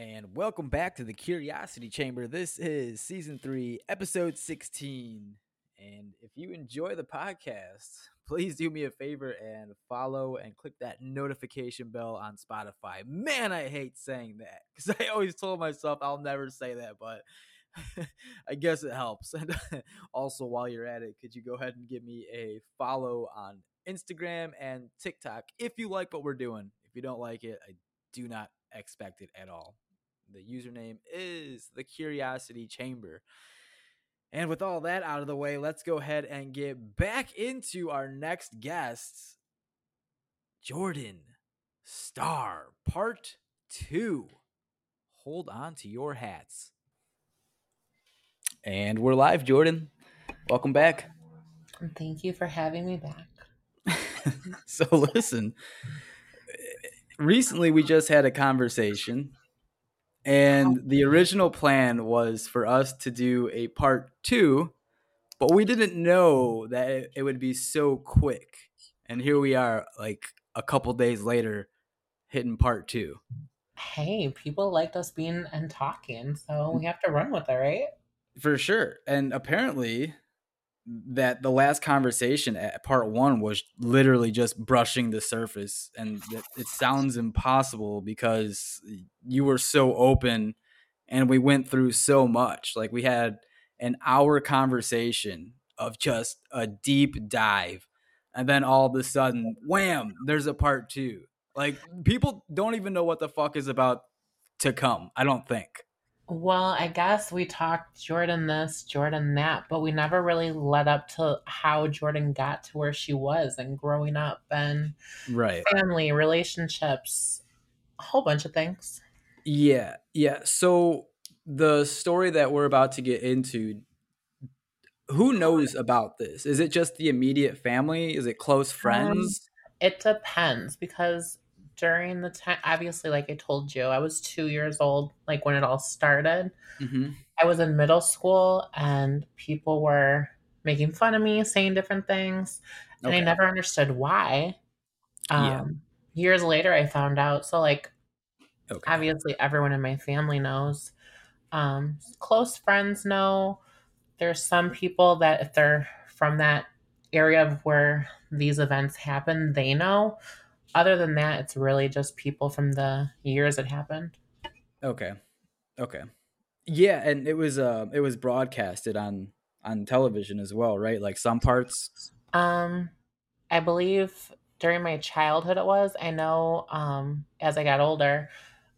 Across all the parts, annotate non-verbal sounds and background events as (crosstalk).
and welcome back to the Curiosity Chamber. This is season three, episode 16. And if you enjoy the podcast, (laughs) please do me a favor and follow and click that notification bell on Spotify. Man, I hate saying that (laughs) because I always told myself I'll never say that, but (laughs) I guess it helps. And also, while you're at it, could you go ahead and give me a follow on Instagram and TikTok if you like what we're doing? If you don't like it, I do not expect it at all. The username is the Curiosity Chamber. And with all that out of the way, let's go ahead and get back into our next guest, Jorddann Starr, part two. Hold on to your hats. And we're live, Jorddann. Welcome back. Thank you for having me back. (laughs) so, listen, recently we just had a conversation and oh. the original plan was for us to do a part two, but we didn't know that it, would be so quick. And here we are, like a couple days later, hitting part two. Hey, people liked us being and talking, so we mm. have to run with it, right? For sure. And apparently, that the last conversation at part one was literally just brushing the surface and it, it, sounds impossible because you were so open and we went through so much. Like we had an hour conversation of just a deep dive and then all of a sudden wham there's a part two. Like people don't even know what the fuck is about to come i don't think well, I guess we talked Jorddann this, Jorddann that, but we never really led up to how Jorddann got to where she was and growing up and right family, relationships, a whole bunch of things. Yeah, yeah. So the story that we're about to get into, who knows about this? Is it just the immediate family? Is it close um, friends? Um, it depends because during the time obviously like i told you i was two years old like when it all started mm-hmm. i was in middle school and people were making fun of me saying different things and okay. i never understood why um, yeah. years later i found out so like okay. obviously everyone in my family knows um, close friends know there's some people that if they're from that area of where these events happen they know other than that, it's really just people from the years it happened. Okay. Okay. Yeah, and it was uh it was broadcasted on on television as well, right? Like some parts. Um I believe during my childhood it was. I know um as I got older,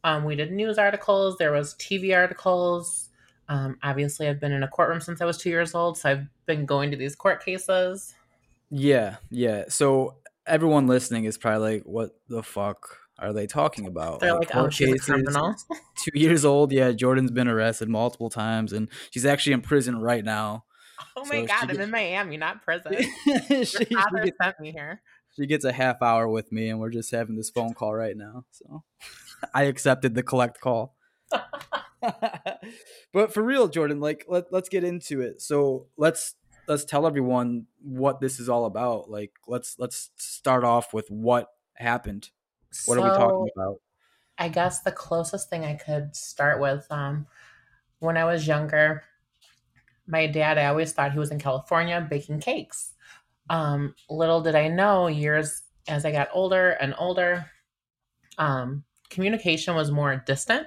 um we did news articles, there was TV articles. Um obviously I've been in a courtroom since I was 2 years old, so I've been going to these court cases. Yeah, yeah. So everyone listening is probably like, "What the fuck are they talking about?" They're like, like "Oh, she's cases, a criminal." (laughs) two years old. Yeah, Jorddann's been arrested multiple times, and she's actually in prison right now. (laughs) Oh my so god, I'm gets, in Miami, not prison. (laughs) she, she gets, sent me here. She gets a half hour with me, and we're just having this phone call right now. So I accepted the collect call. but for real, Jorddann, like let, let's get into it. So let's let's tell everyone what this is all about. Like let's let's start off with what happened. What so, are we talking about? I guess the closest thing I could start with um when I was younger, my dad, I always thought he was in California baking cakes. Um, little did I know, years as I got older and older, um, communication was more distant.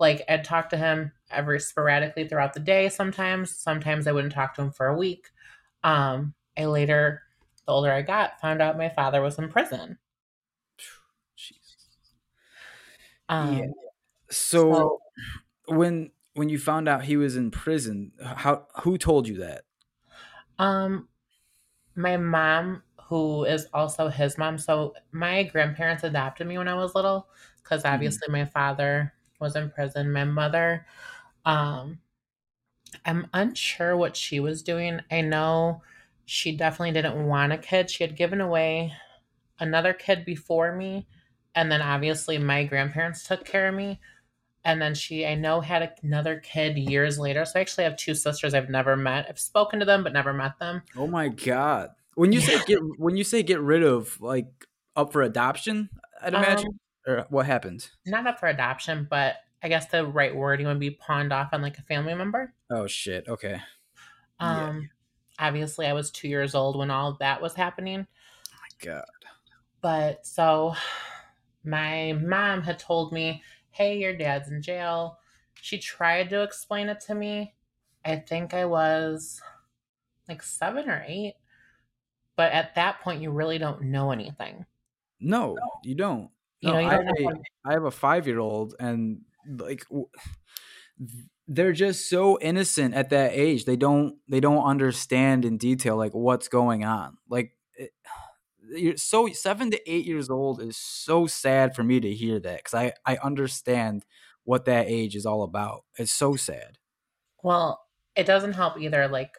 Like I'd talk to him every sporadically throughout the day sometimes. Sometimes I wouldn't talk to him for a week. Um, I later, the older I got, found out my father was in prison. Um, yeah. So, so, when when you found out he was in prison, how who told you that? Um, my mom, who is also his mom. So my grandparents adopted me when I was little, because mm-hmm. obviously mm-hmm. my father was in prison. My mother um, I'm unsure what she was doing. I know she definitely didn't want a kid. She had given away another kid before me. And then obviously my grandparents took care of me. And then she, I know, had another kid years later. So I actually have two sisters I've never met. I've spoken to them, but never met them. Oh my God. When you yeah. say get, when you say get rid of, like up for adoption, I'd imagine, um, or what happened? Not up for adoption, but I guess the right wording would be pawned off on like a family member. Oh shit. Okay. Um, yeah. obviously, I was two years old when all that was happening. Oh my god. But so, my mom had told me, "Hey, your dad's in jail." She tried to explain it to me. I think I was like seven or eight. But at that point, you really don't know anything. No, you don't. You no, know, you I, have a, I have a five year old, and like they're just so innocent at that age. They don't they don't understand in detail like what's going on. Like it, you're so seven to eight years old is so sad for me to hear that because I I understand what that age is all about. It's so sad. Well, it doesn't help either. Like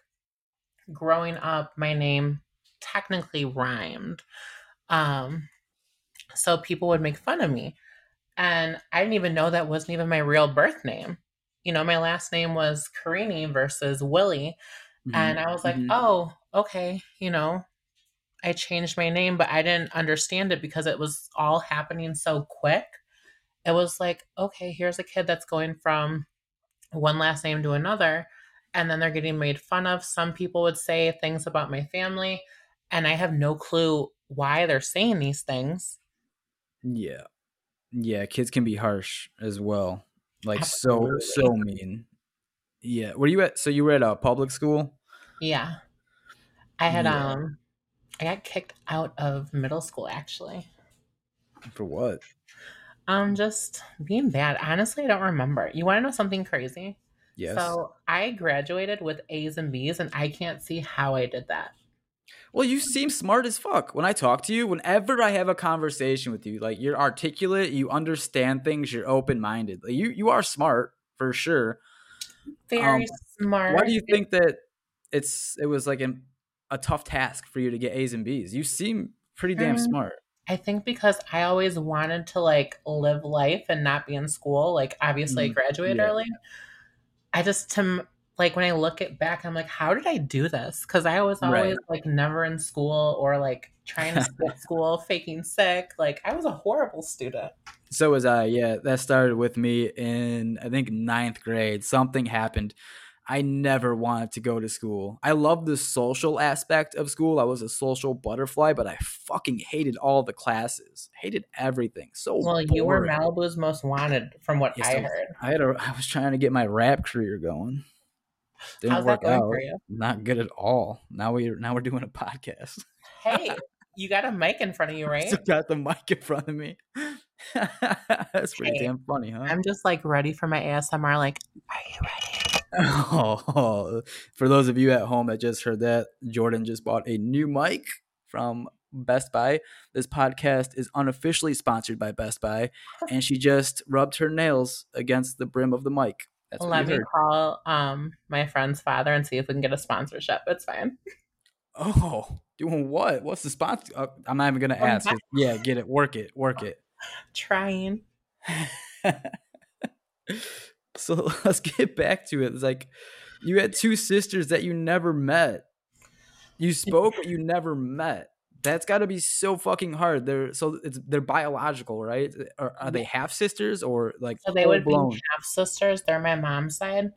growing up, my name technically rhymed. Um, so people would make fun of me. And I didn't even know that wasn't even my real birth name. You know, my last name was Carini versus Willie. Mm-hmm. And I was like, mm-hmm. oh, okay, you know, I changed my name, but I didn't understand it because it was all happening so quick. It was like, okay, here's a kid that's going from one last name to another, and then they're getting made fun of. Some people would say things about my family, and I have no clue why they're saying these things. Yeah. Yeah, kids can be harsh as well. Like Absolutely. so so mean. Yeah. Were you at so you were at a public school? Yeah. I had yeah. um I got kicked out of middle school actually. For what? Um just being bad. Honestly, I don't remember. You want to know something crazy? Yes. So, I graduated with A's and B's and I can't see how I did that. Well, you seem smart as fuck when I talk to you. Whenever I have a conversation with you, like you're articulate, you understand things, you're open minded. Like, you you are smart for sure. Very um, smart. Why do you think that it's it was like an, a tough task for you to get A's and B's? You seem pretty damn mm, smart. I think because I always wanted to like live life and not be in school. Like obviously, mm, I graduated yeah. early. I just to like when I look it back, I'm like, how did I do this? Because I was always right. like never in school or like trying to (laughs) skip school, faking sick. Like I was a horrible student. So was I. Yeah, that started with me in I think ninth grade. Something happened. I never wanted to go to school. I loved the social aspect of school. I was a social butterfly, but I fucking hated all the classes. Hated everything. So well, boring. you were Malibu's most wanted, from what yes, I heard. I had a. I was trying to get my rap career going. Didn't How's work out. Not good at all. Now we now we're doing a (laughs) podcast. hey, you got a mic in front of you, (laughs) right? Still got the mic in front of me. (laughs) That's pretty hey, damn funny, huh? I'm just like ready for my ASMR. Like, are you ready? Oh, for those of you at home that just heard that, Jorddann just bought a new mic from Best Buy. This podcast is unofficially sponsored by Best Buy, and she just rubbed her nails against the brim of the mic. That's Let me heard. call um my friend's father and see if we can get a sponsorship. It's fine. Oh, doing what? What's the sponsor? Uh, I'm not even gonna ask. Yeah, get it, work it, work it. (laughs) Trying. (laughs) so (laughs) let's get back to it. It's like you had two sisters that you never met. You spoke, but you never met that's got to be so fucking hard. They're so it's they're biological, right? Are, are they half sisters or like? So they would blown? be half sisters. They're my mom's side,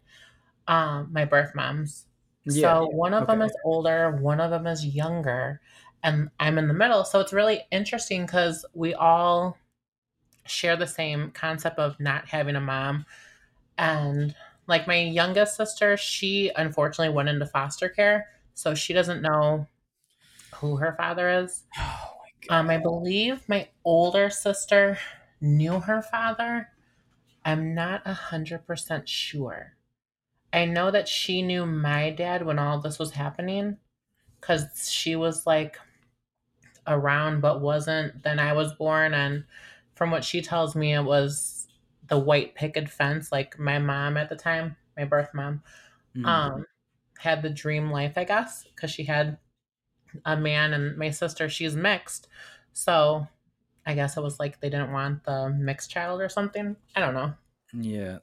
um, my birth moms. Yeah. So one of okay. them is older, one of them is younger, and I'm in the middle. So it's really interesting because we all share the same concept of not having a mom, and like my youngest sister, she unfortunately went into foster care, so she doesn't know who her father is. (sighs) Oh my um, I believe my older sister knew her father. I'm not a hundred percent sure. I know that she knew my dad when all this was happening because she was like around but wasn't then I was born and from what she tells me it was the white picket fence like my mom at the time my birth mom mm-hmm. um had the dream life I guess because she had a man and my sister she's mixed so i guess it was like they didn't want the mixed child or something i don't know yeah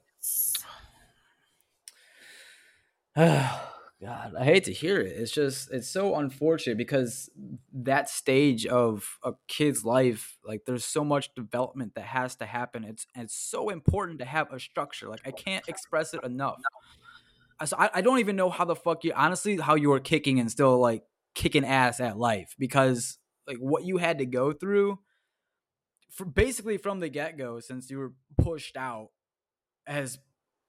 oh (sighs) God, I hate to hear it. It's just it's so unfortunate because that stage of a kid's life, like there's so much development that has to happen. It's it's so important to have a structure. Like I can't express it enough. So I, I don't even know how the fuck you honestly how you were kicking and still like kicking ass at life because like what you had to go through for basically from the get go since you were pushed out has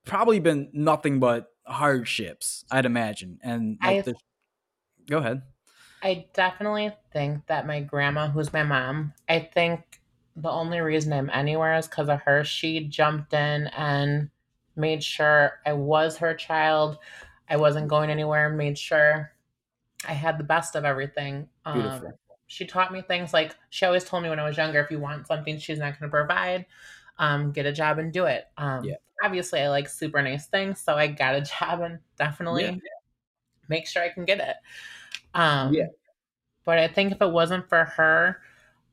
probably been nothing but hardships, I'd imagine. And like I, the, go ahead. I definitely think that my grandma, who's my mom, I think the only reason I'm anywhere is because of her. She jumped in and made sure I was her child. I wasn't going anywhere, made sure I had the best of everything. Um, she taught me things like she always told me when I was younger if you want something she's not going to provide, um, get a job and do it. Um, yeah obviously I like super nice things, so I got a (laughs) job and definitely yeah. make sure I can get it. Um, yeah. But I think if it wasn't for her,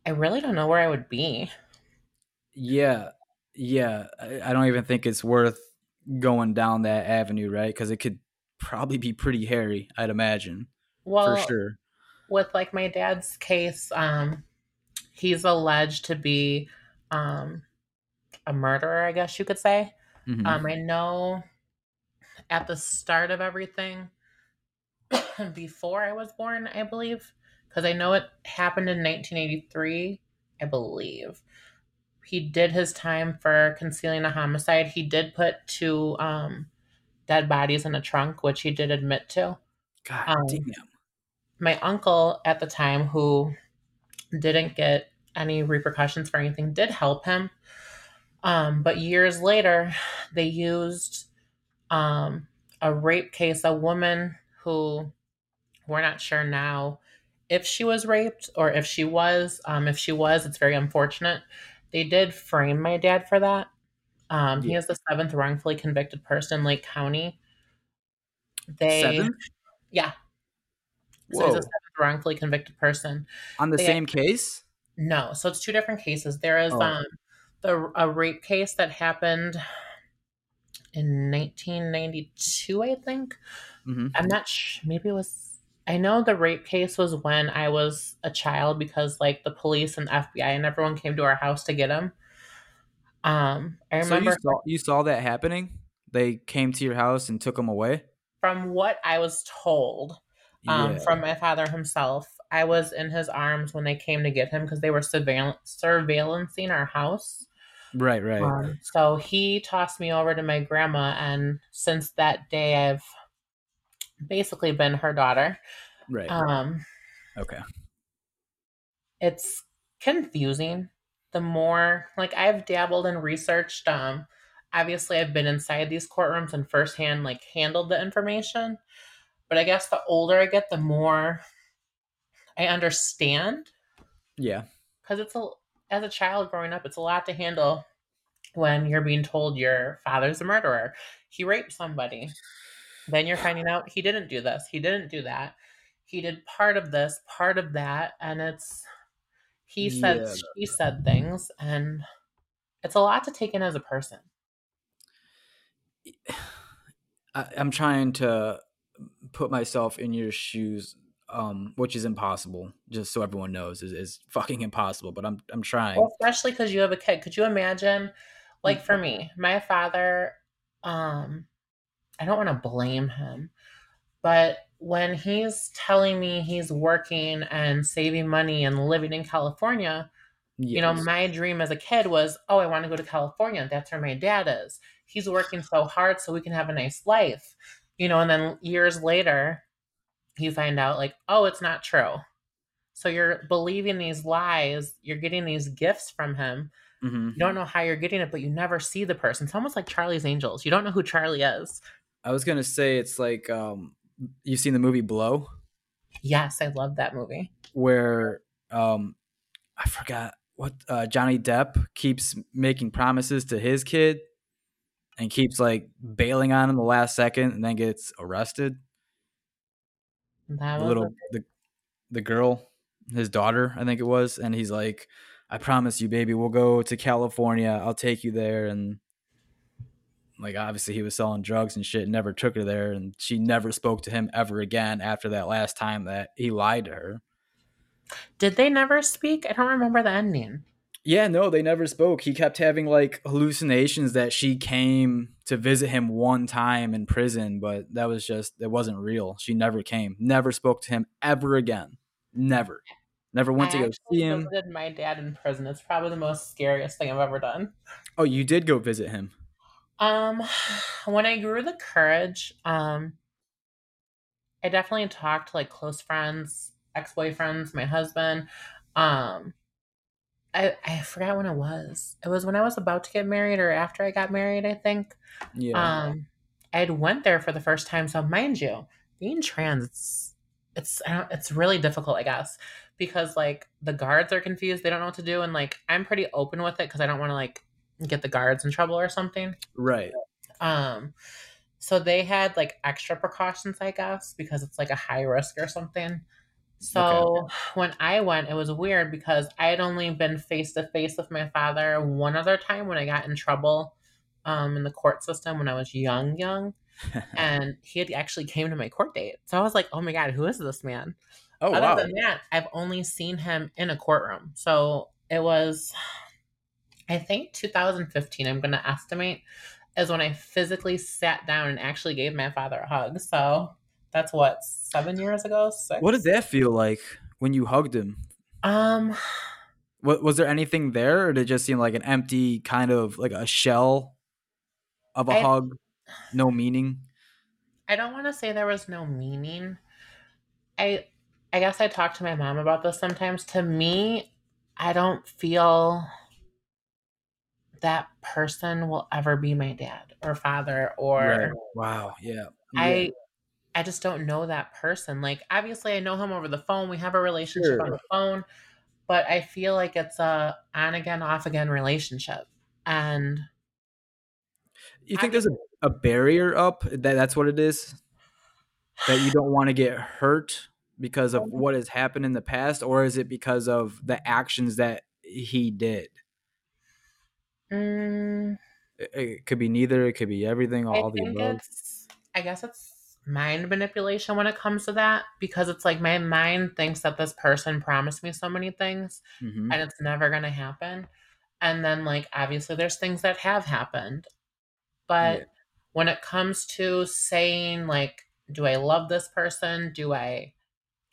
I really don't know where I would be. Yeah, yeah. I, I don't even think it's worth going down that avenue, right? Because it could probably be pretty hairy. I'd imagine. Well, for sure. With like my dad's case, um, he's alleged to be um, a murderer, I guess you could say. Mm-hmm. Um, I know at the start of everything, (coughs) before I was born, I believe, because I know it happened in 1983, I believe. He did his time for concealing a homicide. He did put two um, dead bodies in a trunk, which he did admit to. God um, damn. My uncle at the time, who didn't get any repercussions for anything, did help him. Um, but years later, they used um, a rape case, a woman who we're not sure now if she was raped or if she was. Um, if she was, it's very unfortunate. They did frame my dad for that. Um, yeah. He is the seventh wrongfully convicted person in Lake County. They, seven? yeah. So he's a wrongfully convicted person on the they, same case. No, so it's two different cases. There is oh. um the a rape case that happened in 1992, I think. Mm-hmm. I'm not sure. Maybe it was. I know the rape case was when I was a child because like the police and FBI and everyone came to our house to get him. Um, I remember. So you saw, you saw that happening. They came to your house and took him away. From what I was told, um, yeah. from my father himself, I was in his arms when they came to get him because they were surveillance surveillancing our house. Right, right. Um, so he tossed me over to my grandma, and since that day, I've basically been her daughter. Right. Um. Okay. It's confusing. The more like I've dabbled and researched, um, obviously I've been inside these courtrooms and firsthand like handled the information. But I guess the older I get, the more I understand. Yeah. Because it's a as a child growing up, it's a lot to handle when you're being told your father's a murderer. He raped somebody. Then you're finding out he didn't do this, he didn't do that. He did part of this, part of that, and it's he said yeah. she said things and it's a lot to take in as a person. (sighs) I, I'm trying to put myself in your shoes um, which is impossible. Just so everyone knows, is, is fucking impossible. But I'm I'm trying. Well, especially because you have a kid. Could you imagine? Like for me, my father, um, I don't want to blame him, but when he's telling me he's working and saving money and living in California, yes. you know, my dream as a kid was, oh, I want to go to California. That's where my dad is. He's working so hard so we can have a nice life, you know. And then years later, you find out like, oh, it's not true. So you're believing these lies, you're getting these gifts from him. Mm-hmm. You don't know how you're getting it, but you never see the person. It's almost like Charlie's Angels. You don't know who Charlie is. I was gonna say it's like um you've seen the movie Blow? Yes, I love that movie. Where um I forgot what uh, Johnny Depp keeps making promises to his kid and keeps like bailing on him the last second and then gets arrested. That the little the the girl, his daughter, I think it was, and he's like, "I promise you, baby, we'll go to California. I'll take you there." And like obviously he was selling drugs and shit, and never took her there, and she never spoke to him ever again after that last time that he lied to her. Did they never speak? I don't remember the ending. Yeah, no, they never spoke. He kept having like hallucinations that she came to visit him one time in prison, but that was just it wasn't real. She never came. Never spoke to him ever again. Never. Never went I to go see him. Visited my dad in prison. It's probably the most scariest thing I've ever done. Oh, you did go visit him. Um, (sighs) when I grew the courage, um, I definitely talked to like close friends, ex boyfriends, my husband. Um, I I forgot when it was. It was when I was about to get married or after I got married, I think. Yeah. Um, I had went there for the first time. So mind you, being trans, it's it's it's really difficult, I guess, because like the guards are confused. They don't know what to do, and like I'm pretty open with it because I don't want to like get the guards in trouble or something. Right. Um. So they had like extra precautions, I guess, because it's like a high risk or something. So okay. when I went, it was weird because I had only been face to face with my father one other time when I got in trouble um, in the court system when I was young, young. (laughs) and he had actually came to my court date. So I was like, oh my God, who is this man? Oh, Other wow. than that, I've only seen him in a courtroom. So it was, I think 2015, I'm going to estimate, is when I physically sat down and actually gave my father a hug. So that's what seven years ago. Six? What did that feel like when you hugged him? Um, what was there anything there, or did it just seem like an empty kind of like a shell of a I, hug, no meaning? I don't want to say there was no meaning. I I guess I talk to my mom about this sometimes. To me, I don't feel that person will ever be my dad or father or right. wow yeah i I just don't know that person. Like, obviously, I know him over the phone. We have a relationship sure. on the phone, but I feel like it's a on again, off again relationship. And you think I, there's a, a barrier up that that's what it is? That you don't want to get hurt because of what has happened in the past, or is it because of the actions that he did? Mm, it, it, could be neither. It could be everything. All I the above. I guess it's mind manipulation when it comes to that because it's like my mind thinks that this person promised me so many things mm-hmm. and it's never going to happen. And then, like, obviously, there's things that have happened. But yeah. when it comes to saying, like, do I love this person? Do I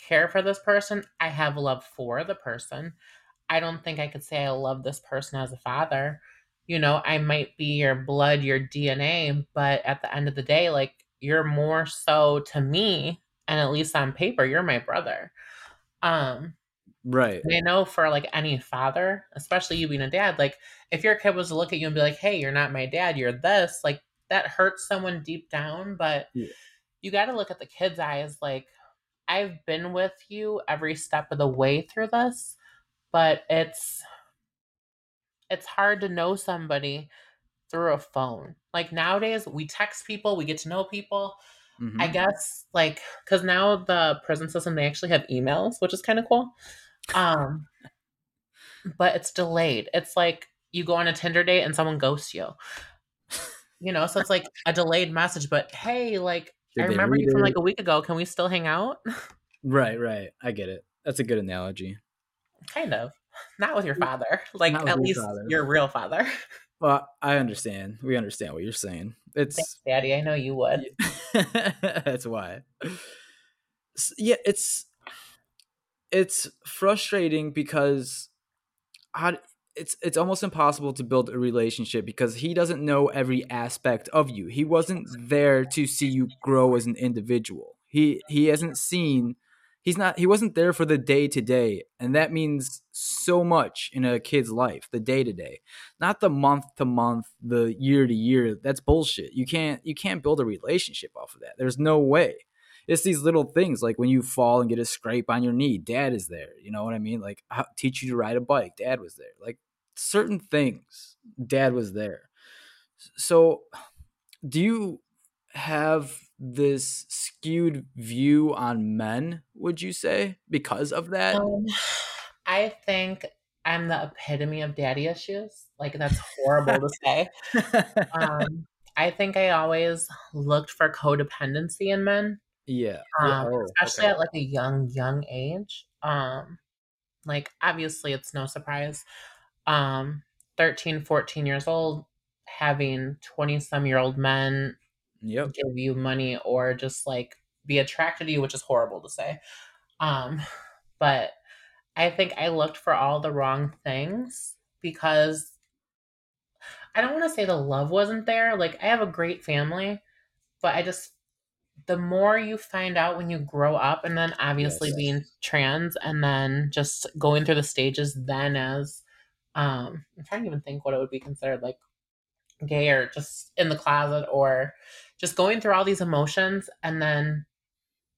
care for this person? I have love for the person. I don't think I could say I love this person as a father. You know, I might be your blood, your DNA, but at the end of the day, like, you're more so to me and at least on paper you're my brother um right i know for like any father especially you being a dad like if your kid was to look at you and be like hey you're not my dad you're this like that hurts someone deep down but yeah. you got to look at the kid's eyes like i've been with you every step of the way through this but it's it's hard to know somebody through a phone. Like nowadays, we text people, we get to know people. Mm-hmm. I guess like because now the prison system they actually have emails, which is kind of cool. Um, but it's delayed. It's like you go on a Tinder date and someone ghosts you. You know, so it's like a delayed message. But hey, like Did I remember you from like a week ago. Can we still hang out? Right, right. I get it. That's a good analogy. Kind of. Not with your father. Like at least father. your real father. Well, I understand. We understand what you're saying. It's Thanks, Daddy. I know you would. (laughs) That's why. Yeah, it's it's frustrating because how it's it's almost impossible to build a relationship because he doesn't know every aspect of you. He wasn't there to see you grow as an individual. He he hasn't seen he's not he wasn't there for the day to day and that means so much in a kid's life the day to day. Not the month to month the year to year that's bullshit. You can't you can't build a relationship off of that. There's no way. It's these little things like when you fall and get a scrape on your knee dad is there you know what i mean? Like teach you to ride a bike dad was there. Like certain things dad was there. So do you have this skewed view on men, would you say, because of that? Um, I think I'm the epitome of daddy issues. Like, that's horrible to say. (laughs) Um, I think I always looked for codependency in men. Yeah. Um, oh, especially okay. at like a young, young age. Um, like obviously it's no surprise. Um, 13, 14 years old, having 20 some year old men yep. give you money or just like be attracted to you, which is horrible to say. Um, but I think I looked for all the wrong things because I don't want to say the love wasn't there. Like I have a great family, but I just the more you find out when you grow up and then obviously yes. being trans and then just going through the stages then as um I'm trying to even think what it would be considered like gay or just in the closet or just going through all these emotions and then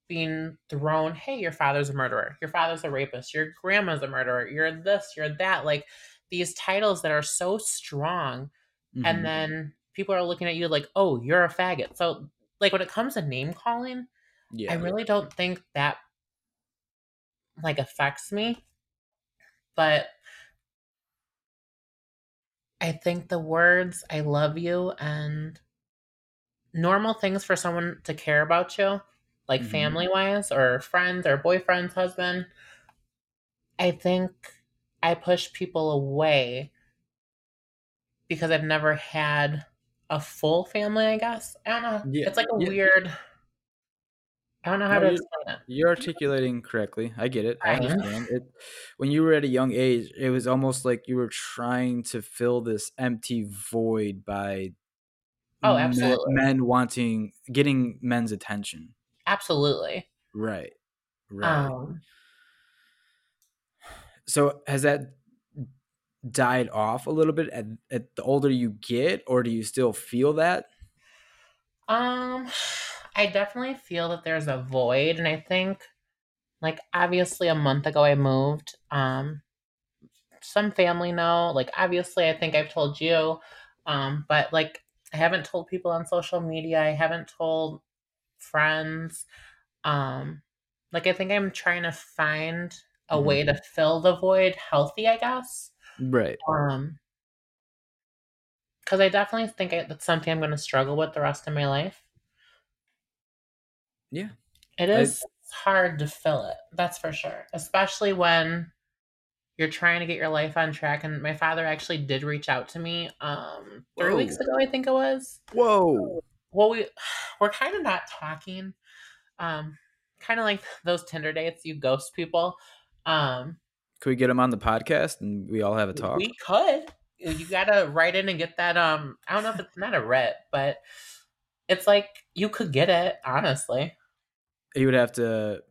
being thrown, hey, your father's a murderer, your father's a rapist, your grandma's a murderer, you're this, you're that, like these titles that are so strong. Mm-hmm. And then people are looking at you like, oh, you're a faggot. So, like, when it comes to name calling, yeah. I really don't think that like affects me. But I think the words I love you and normal things for someone to care about you, like mm-hmm. family wise or friends or boyfriends, husband, I think I push people away because I've never had a full family, I guess. I don't know. Yeah. It's like a yeah. weird I don't know how no, to explain it. You're articulating correctly. I get it. I understand it. When you were at a young age, it was almost like you were trying to fill this empty void by oh, absolutely men, wanting getting men's attention. Absolutely. Right. Right. Um, so has that died off a little bit at, at the older you get, or do you still feel that? Um (sighs) I definitely feel that there's a void, and I think, like, obviously, a month ago I moved. Um, some family know, like, obviously, I think I've told you, um, but like, I haven't told people on social media. I haven't told friends. Um, like, I think I'm trying to find a mm-hmm. way to fill the void healthy, I guess. Right. Um, because I definitely think I, that's something I'm going to struggle with the rest of my life. Yeah. It is I, hard to fill it. That's for sure. Especially when you're trying to get your life on track and my father actually did reach out to me um 3 Whoa. weeks ago I think it was. Whoa. Well, we (sighs) we're kind of not talking. Um kind of like (laughs) those Tinder dates you ghost people. Um could we get him on the podcast and we all have a talk? We could. You gotta write in and get that. Um, I don't know if it's not a ret, but it's like you could get it honestly. You would have to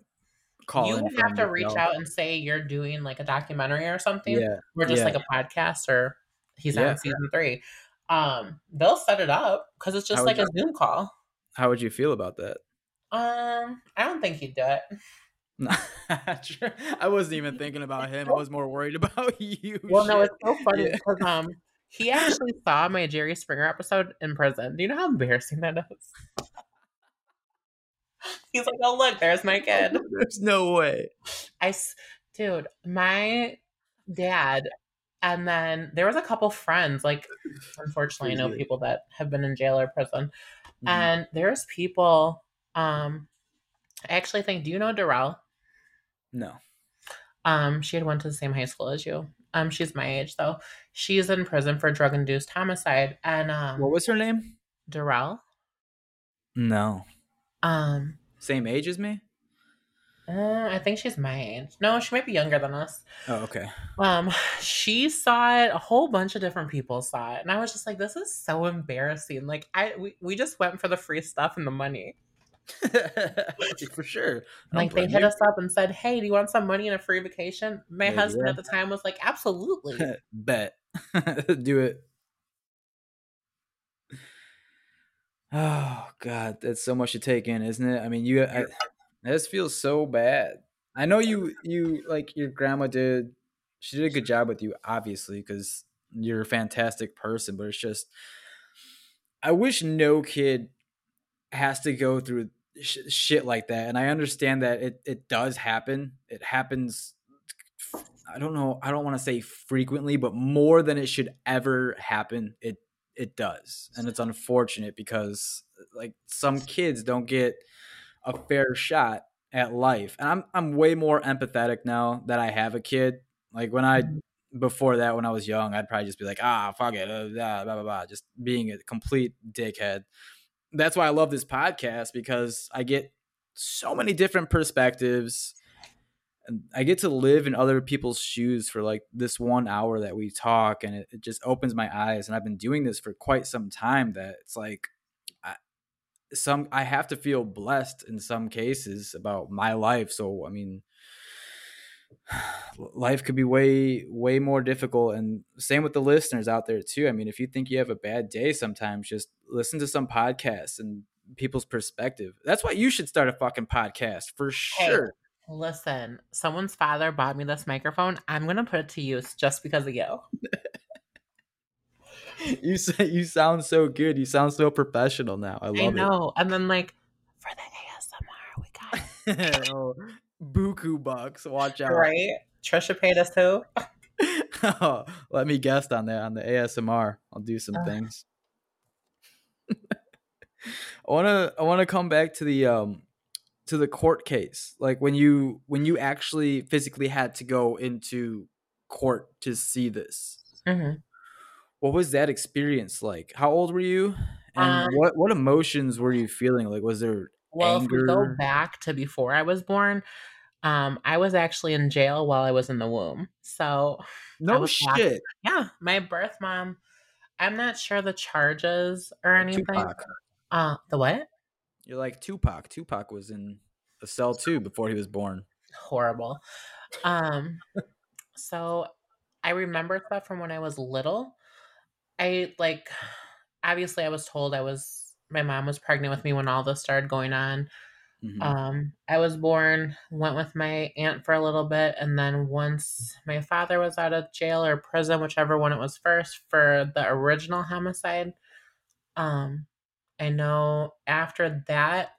call. You would have to reach out and say you're doing like a documentary or something, yeah, or just yeah. like a podcast, or he's yeah. on season three. Um, they'll set it up because it's just like a Zoom call. How would you feel about that? Um, I don't think he'd do it. (laughs) I wasn't even thinking about him. I was more worried (laughs) about you. Well, shit. no, it's so funny because um, he actually saw my Jerry Springer episode in prison. Do you know how embarrassing that is? (laughs) He's like, "Oh look, there's my (laughs) kid." There's no way. I, dude, my dad, and then there was a couple friends. Like, unfortunately, I know people that have been in jail or prison, mm-hmm. and there's people. Um, I actually think. Do you know Darrell? No. Um, she had went to the same high school as you. Um, she's my age though. She's in prison for drug induced homicide. And um, what was her name? Darrell. No. Um, same age as me. Uh, I think she's my age. No, she might be younger than us. Oh, okay. Um, she saw it. A whole bunch of different people saw it, and I was just like, "This is so embarrassing." Like, I we, we just went for the free stuff and the money. (laughs) for sure. Like they hit you. us up and said, "Hey, do you want some money and a free vacation?" My yeah, husband yeah. at the time was like, "Absolutely, (laughs) bet, (laughs) do it." Oh God, that's so much to take in, isn't it? I mean, you, I, this feels so bad. I know you, you like your grandma did. She did a good job with you, obviously, because you're a fantastic person. But it's just, I wish no kid has to go through sh- shit like that. And I understand that it, it does happen. It happens. I don't know. I don't want to say frequently, but more than it should ever happen. It it does, and it's unfortunate because like some kids don't get a fair shot at life, and I'm I'm way more empathetic now that I have a kid. Like when I mm-hmm. before that, when I was young, I'd probably just be like, ah, fuck it, uh, blah, blah, blah, just being a complete dickhead. That's why I love this podcast because I get so many different perspectives I get to live in other people's shoes for like this one hour that we talk, and it, it just opens my eyes. And I've been doing this for quite some time. That it's like I, some I have to feel blessed in some cases about my life. So I mean, (sighs) life could be way way more difficult, and same with the listeners out there too. I mean, if you think you have a bad day, sometimes just listen to some podcasts and people's perspective. That's why you should start a fucking podcast for sure. Listen, someone's father bought me this microphone. I'm gonna put it to use just because of you. (laughs) you say you sound so good. You sound so professional now. I love it. I know. It. And then like for the ASMR, we got (laughs) oh, buku bucks. Watch out. Right? Trisha paid us too. oh, (laughs) let me guest on that on the ASMR. I'll do some uh. things. I wanna I wanna come back to the um to the court case like when you when you actually physically had to go into court to see this. Mm-hmm. what was that experience like? How old were you? And um, what what emotions were you feeling? Like was there well anger? if we go back to before i was born um i was actually in jail while i was in the womb. So no shit. Yeah my birth mom i'm not sure the charges or anything. Tupac. uh the what you're like Tupac. Tupac was in a cell too before he was born. Horrible. Um, so I remember stuff from when I was little. I like, obviously, I was told I was my mom was pregnant with me when all this started going on. Mm-hmm. Um, I was born, went with my aunt for a little bit, and then once my father was out of jail or prison, whichever one it was first, for the original homicide. Um, I know after that,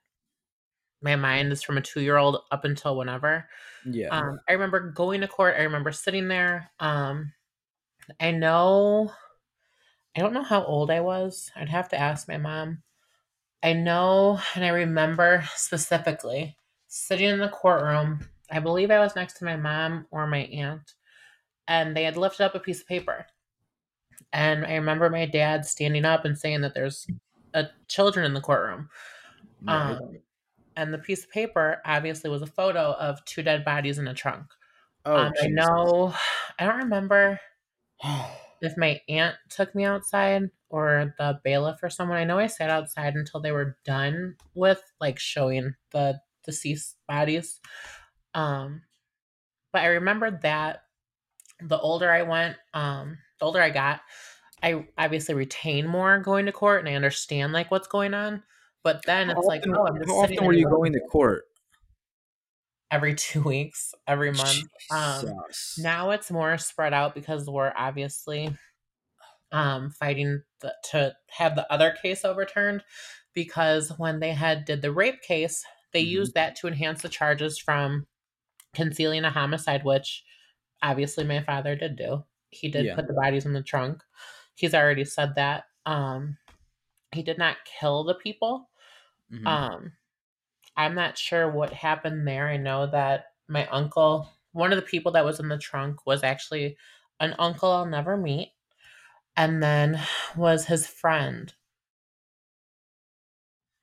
my mind is from a two year old up until whenever. Yeah. Um, I remember going to court. I remember sitting there. Um, I know, I don't know how old I was. I'd have to ask my mom. I know, and I remember specifically sitting in the courtroom. I believe I was next to my mom or my aunt, and they had lifted up a piece of paper. And I remember my dad standing up and saying that there's a children in the courtroom. Right. Um, and the piece of paper obviously was a photo of two dead bodies in a trunk. Oh, um, I know. I don't remember (sighs) if my aunt took me outside or the bailiff or someone. I know I sat outside until they were done with like showing the deceased bodies. Um, but I remember that the older I went, um, the older I got, I obviously retain more going to court and I understand like what's going on. But then it's like, oh, I'm how often were you going to court? Every two (laughs) weeks, every month. Um, now it's more spread out because we're obviously um, fighting the, to have the other case overturned. Because when they had did the rape case, they mm-hmm. used that to enhance the charges from concealing a homicide, which obviously my father did do. He did yeah. put the bodies in the trunk. He's already said that. Um, he did not kill the people, Mm-hmm. Um, I'm not sure what happened there. I know that my uncle, one of the people that was in the trunk, was actually an uncle I'll never meet, and then was his friend.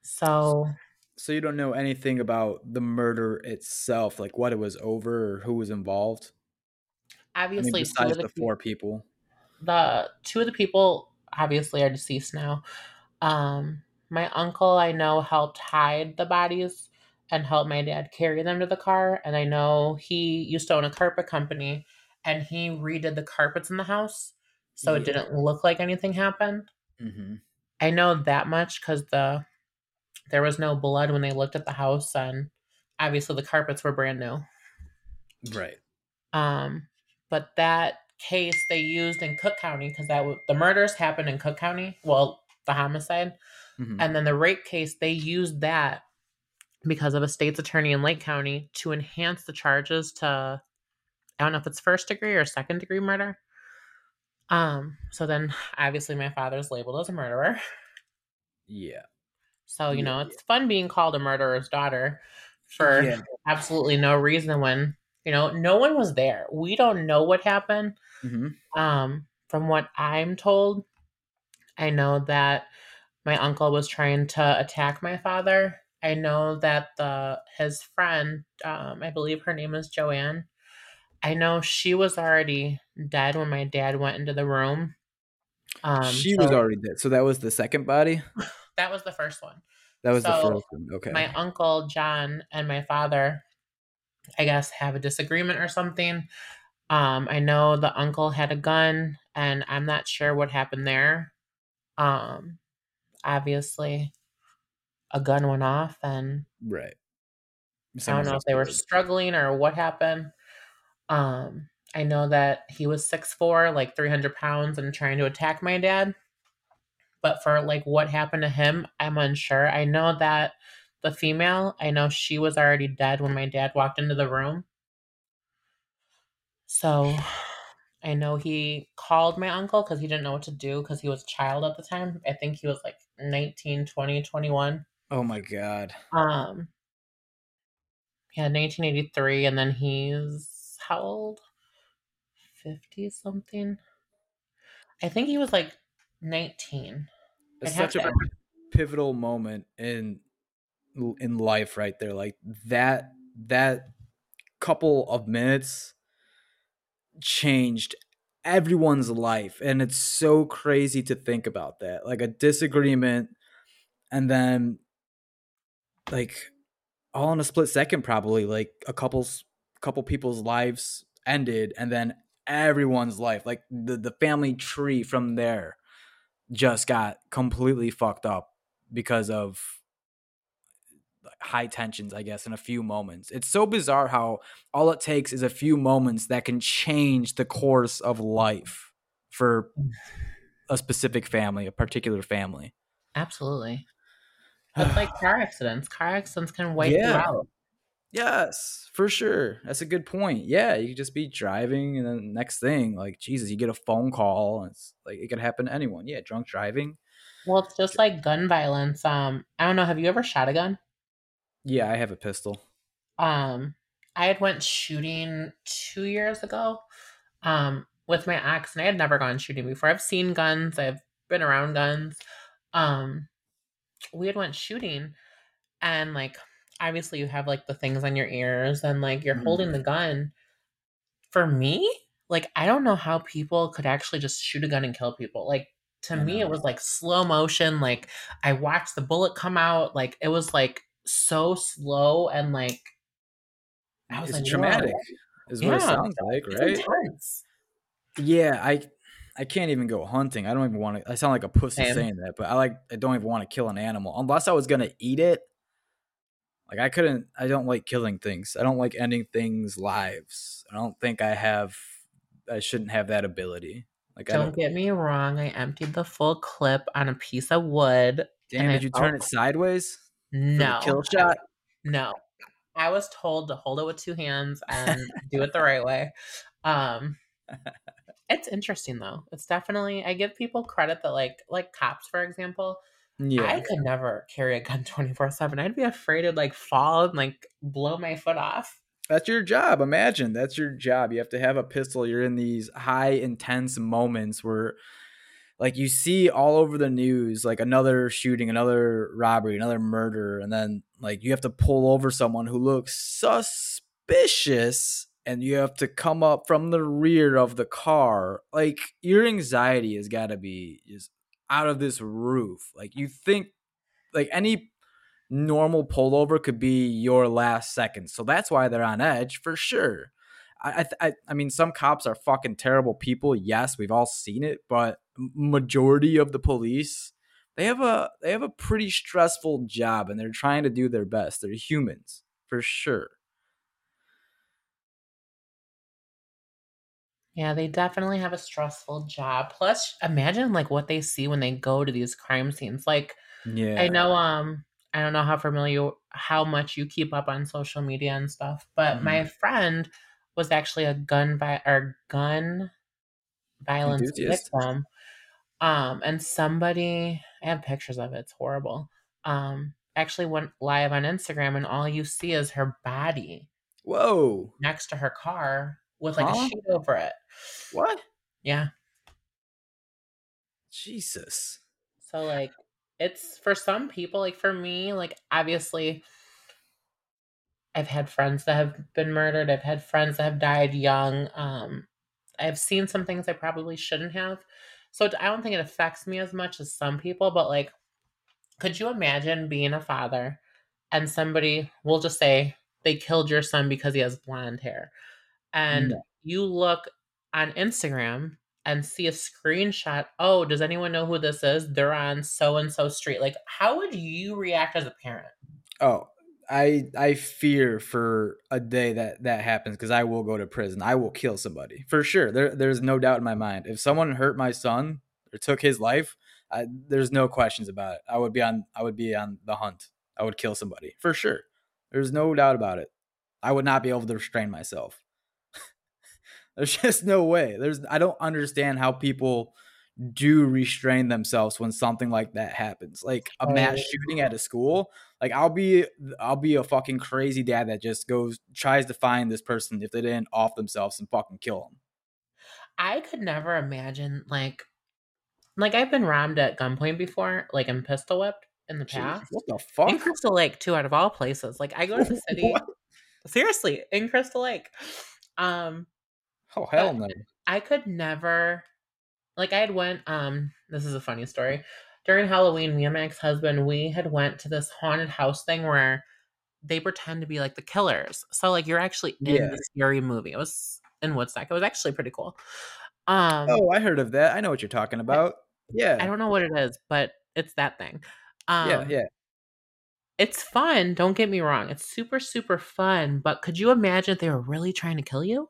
So, so you don't know anything about the murder itself, like what it was over or who was involved. Obviously, I mean, besides the, the four people, the two of the people obviously are deceased now. Um, my uncle, I know, helped hide the bodies and helped my dad carry them to the car. And I know he used to own a carpet company and he redid the carpets in the house so yeah. it didn't look like anything happened. Mm-hmm. I know that much because the there was no blood when they looked at the house, and obviously the carpets were brand new. Right. Um, but that case they used in Cook County because that w- the murders happened in Cook County. Well, the homicide. Mm-hmm. And then the rape case, they used that because of a state's attorney in Lake County to enhance the charges to, I don't know if it's first degree or second degree murder. Um, so then obviously my father's labeled as a murderer. Yeah. So, you Yeah, know, it's fun being called a murderer's daughter for Yeah. absolutely no reason when, you know, no one was there. We don't know what happened. hmm Um, from what I'm told, I know that my uncle was trying to attack my father. I know that the his friend, um, I believe her name is Joanne. I know she was already dead when my dad went into the room. Um, she was already dead. So that was the second body. (laughs) that was the first one. That was the first one. Okay. My uncle John and my father, I guess, have a disagreement or something. Um, I know the uncle had a gun, and I'm not sure what happened there. Um, obviously, a gun went off, and right. I don't know if they were struggling or what happened. Um, I know that he was six four, like 300 pounds, and trying to attack my dad. But for like what happened to him, I'm unsure. I know that the female, I know she was already dead when my dad walked into the room. So I know he called my uncle because he didn't know what to do because he was a child at the time. I think he was like 19, 20, 21. Oh my god. Um, yeah, 1983, and then he's how old? 50 something. I think he was like 19. It's such a pivotal moment in in life right there. Like that that couple of minutes changed everyone's life and it's so crazy to think about that. Like a disagreement and then like all in a split second probably like a couple's couple people's lives ended and then everyone's life like the the family tree from there just got completely fucked up because of high tensions i guess in a few moments it's so bizarre how all it takes is a few moments that can change the course of life for (sighs) a specific family a particular family Absolutely. (sighs) It's like car accidents. Car accidents can wipe Yeah. you out. Yes, for sure. That's a good point. Yeah, you could just be driving, and then next thing, like Jesus, you get a phone call, and it's like it could happen to anyone. Yeah, drunk driving. Well, it's just like gun violence. Um, I don't know. Have you ever shot a gun? Yeah, I have a pistol. Um, I had went shooting two years ago. Um, with my ex, and I had never gone shooting before. I've seen guns. I've been around guns. Um, we had went shooting, and like obviously you have like the things on your ears, and like you're Mhm. holding the gun. For me, like I don't know how people could actually just shoot a gun and kill people. Like to me, it was like slow motion. Like I watched the bullet come out. Like it was like so slow and like I was It's like, traumatic, "Whoa." is what it Yeah. sounds like, right? Yeah, I I can't even go hunting. I don't even want to. I sound like a pussy saying that, but I like. I don't even want to kill an animal unless I was gonna eat it. Like I couldn't. I don't like killing things. I don't like ending things' lives. I don't think I have. I shouldn't have that ability. Like Don't don't. get me wrong. I emptied the full clip on a piece of wood. Damn, I did you turn it sideways No, kill shot? no. I was told to hold it with two hands and do it the right way. Um, (laughs) it's interesting though. It's definitely. I give people credit that like like cops, for example. Yeah, I could never carry a gun (laughs) twenty four seven. I'd be afraid to like fall and like blow my foot off. that's your job. Imagine that's your job. You have to have a pistol. You're in these high intense moments where like you see all over the news like another shooting, another robbery, another murder and then like you have to pull over someone who looks suspicious and you have to come up from the rear of the car. Like your anxiety has got to be just out of this roof. Like you think like any normal pullover could be your last second. So that's why they're on edge for sure. I, I, I- mean, some cops are fucking terrible people. Yes, we've all seen it, but majority of the police, they have a they have a pretty stressful job, and they're trying to do their best. They're humans for sure. Yeah, they definitely have a stressful job. Plus, imagine like what they see when they go to these crime scenes. Like Yeah, I know um I don't know how familiar how much you keep up on social media and stuff, but Mhm. my friend was actually a gun by or gun violence Enthusiast. victim. Um, and somebody, I have pictures of it. It's horrible. Um, actually went live on Instagram, and all you see is her body. Whoa! Next to her car with like huh? a sheet over it. What? Yeah. Jesus. So like, it's for some people. Like for me, like obviously. I've had friends that have been murdered. I've had friends that have died young. Um, I've seen some things I probably shouldn't have. So I don't think it affects me as much as some people, but like, could you imagine being a father and somebody, we'll just say they killed your son because he has blonde hair, and you look on Instagram and see a screenshot. Oh, does anyone know who this is? They're on so and so street. Like, how would you react as a parent? Oh, I I fear for a day that that happens because I will go to prison. I will kill somebody for sure. There there's no doubt in my mind. If someone hurt my son or took his life, I, there's no questions about it. I would be on I would be on the hunt. I would kill somebody for sure. There's no doubt about it. I would not be able to restrain myself. (laughs) there's just no way. There's I don't understand how people do restrain themselves when something like that happens. Like a mass shooting at a school. Like I'll be I'll be a fucking crazy dad that just goes tries to find this person if they didn't off themselves and fucking kill them. I could never imagine like like I've been rammed at gunpoint before, like and pistol whipped in the past. Jeez, what the fuck? In Crystal Lake, too, out of all places. Like I go to the (laughs) city. seriously, in Crystal Lake. Um Oh hell no. I could never like I had went um this is a funny story. During Halloween, me and my ex-husband, we had went to this haunted house thing where they pretend to be like the killers. So like you're actually in yeah. the scary movie. It was in Woodstock. It was actually pretty cool. Um Oh, I heard of that. I know what you're talking about. Yeah. I don't know what it is, but it's that thing. Um Yeah, yeah. It's fun, don't get me wrong. It's super super fun, but could you imagine if they were really trying to kill you?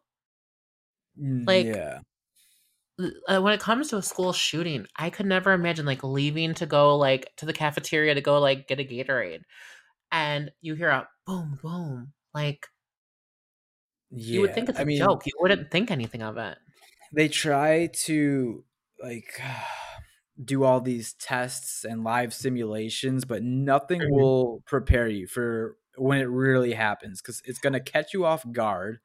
Mm, like yeah uh, when it comes to a school shooting, I could never imagine like leaving to go like to the cafeteria to go like get a Gatorade, and you hear a boom boom like. Yeah, you would think it's a I mean, joke. You wouldn't think anything of it. They try to like (sighs) do all these tests and live simulations, but nothing mm-hmm. will prepare you for when it really happens because it's gonna catch you off guard,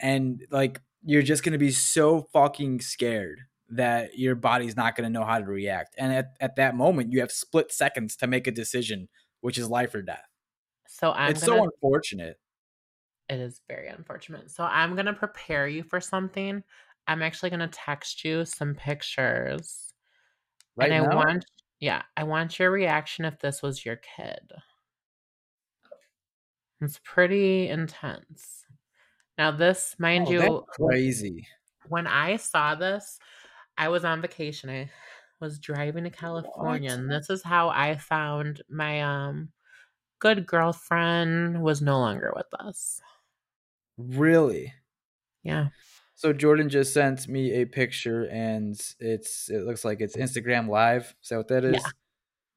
and like you're just going to be so fucking scared that your body's not going to know how to react. And at, at that moment, you have split seconds to make a decision, which is life or death. So I'm it's gonna, so unfortunate. It is very unfortunate. So I'm going to prepare you for something. I'm actually going to text you some pictures. Right and I want, yeah, I want your reaction if this was your kid. It's pretty intense. Now, this, mind oh, you, crazy. When I saw this, I was on vacation. I was driving to California, what? and this is how I found my um good girlfriend was no longer with us. Really? Yeah. So Jorddann just sent me a picture, and it's it looks like it's Instagram Live. Is that what that is? Yeah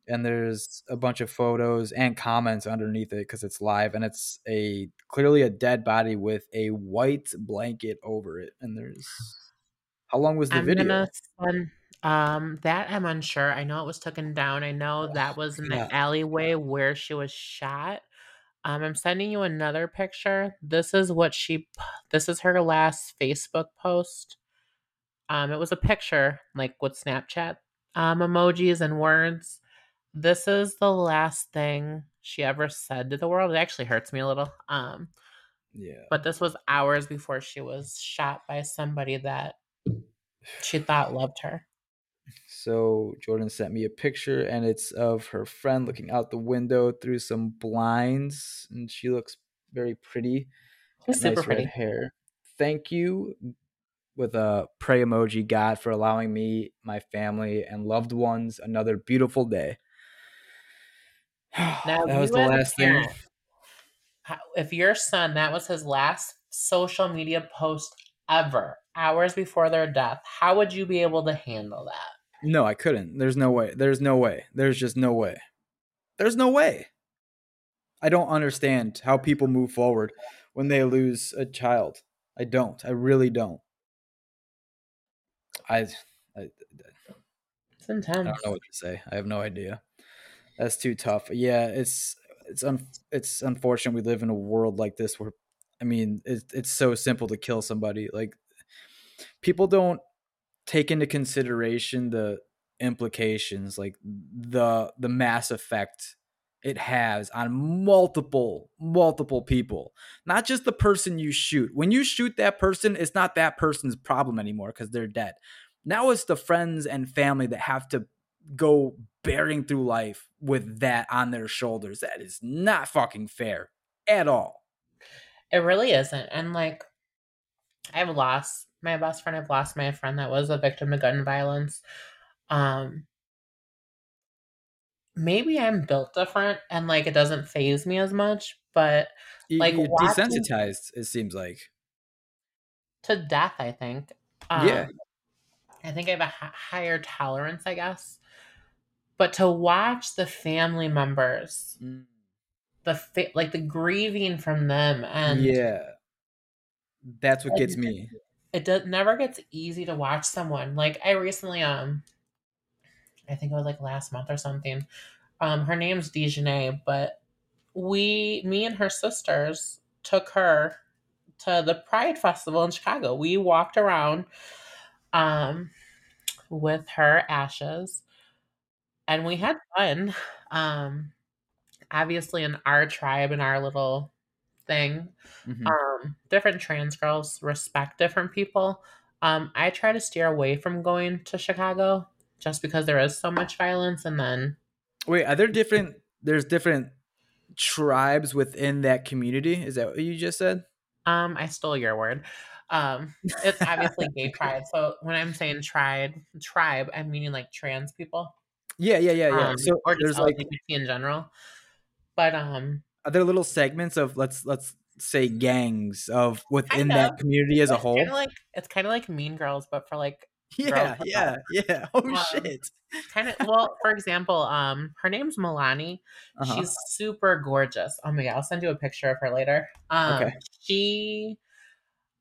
and there's a bunch of photos and comments underneath it because it's live and it's a clearly a dead body with a white blanket over it and there's (sighs) how long was the I'm video send, um that i'm unsure i know it was taken down i know oh, that was in yeah. the alleyway where she was shot um i'm sending you another picture this is what she this is her last facebook post um it was a picture like with snapchat um emojis and words this is the last thing she ever said to the world. It actually hurts me a little. Um yeah. But this was hours before she was shot by somebody that she thought loved her. So Jorddann sent me a picture and it's of her friend looking out the window through some blinds and she looks very pretty. She's super nice pretty. hair. Thank you with a pray emoji God for allowing me, my family, and loved ones another beautiful day. (sighs) Now, that was the last parent, thing. If your son, that was his last social media post ever, hours before their death, how would you be able to handle that? No, I couldn't. There's no way. There's no way. There's just no way. There's no way. I don't understand how people move forward when they lose a child. I don't. I really don't. I, I, it's intense. I don't know what to say. I have no idea. That's too tough. Yeah, it's it's un, it's unfortunate we live in a world like this where, I mean, it's it's so simple to kill somebody. Like, people don't take into consideration the implications, like the the mass effect it has on multiple multiple people not just the person you shoot when you shoot that person it's not that person's problem anymore because they're dead now it's the friends and family that have to go bearing through life with that on their shoulders that is not fucking fair at all it really isn't and like i've lost my best friend i've lost my friend that was a victim of gun violence um maybe I'm built different and like it doesn't phase me as much, but like You're watching, desensitized, it seems like to death. I think. Um, yeah. I think I have a h- higher tolerance, I guess. But to watch the family members, mm. the fa- like the grieving from them, and yeah, that's what gets me. It does never gets easy to watch someone. Like I recently, um, I think it was like last month or something. Um, her name's Dejanay, but we, me and her sisters, took her to the Pride Festival in Chicago. We walked around um, with her ashes, and we had fun. Um, obviously, in our tribe, in our little thing, mm-hmm. um, different trans girls respect different people. Um, I try to steer away from going to Chicago just because there is so much violence and then wait are there different there's different tribes within that community is that what you just said um i stole your word um it's obviously gay (laughs) pride so when i'm saying tribe tribe i'm meaning like trans people yeah yeah yeah yeah um, so or there's like in general but um are there little segments of let's let's say gangs of within that community as a whole kind of like it's kind of like mean girls but for like yeah, yeah, yeah. (laughs) Oh um, shit. Kind of. Well, for example, um, her name's Milani. Uh-huh. She's super gorgeous. Oh my god, I'll send you a picture of her later. Um, okay. She,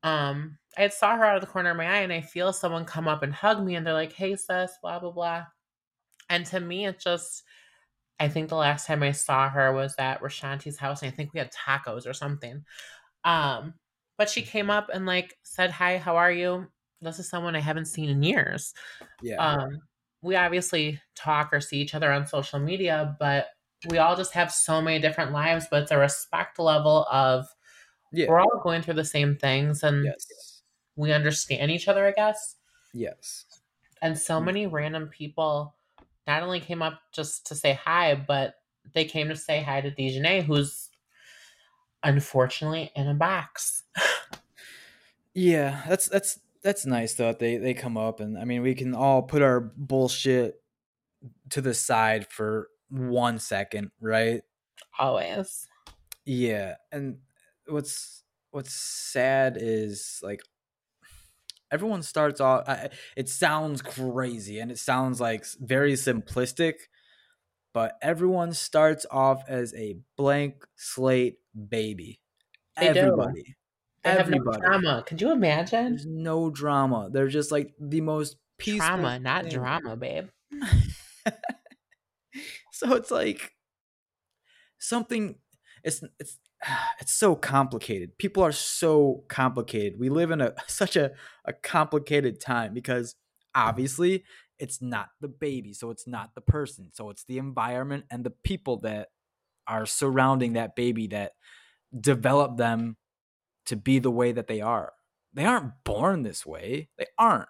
um, I saw her out of the corner of my eye, and I feel someone come up and hug me, and they're like, "Hey, sis," blah blah blah. And to me, it just. I think the last time I saw her was at Rashanti's house, and I think we had tacos or something. Um, but she came up and like said, "Hi, how are you?" this is someone I haven't seen in years. Yeah. Um, we obviously talk or see each other on social media, but we all just have so many different lives. But it's a respect level of yeah. we're all going through the same things and yes. we understand each other, I guess. Yes. And so mm. many random people not only came up just to say hi, but they came to say hi to Dejanay, who's unfortunately in a box. yeah, that's that's that's nice though. They they come up and I mean we can all put our bullshit to the side for one second, right? Always. Yeah, and what's what's sad is like everyone starts off. It sounds crazy and it sounds like very simplistic, but everyone starts off as a blank slate baby. They Everybody. Do. They Everybody. no drama. Could you imagine? There's no drama. They're just like the most peaceful. Drama, not thing. drama, babe. (laughs) so it's like something. It's it's (sighs) it's so complicated. People are so complicated. We live in a (laughs) such a, a complicated time because obviously it's not the baby, so it's not the person, so it's the environment and the people that are surrounding that baby that develop them to be the way that they are. They aren't born this way. They aren't.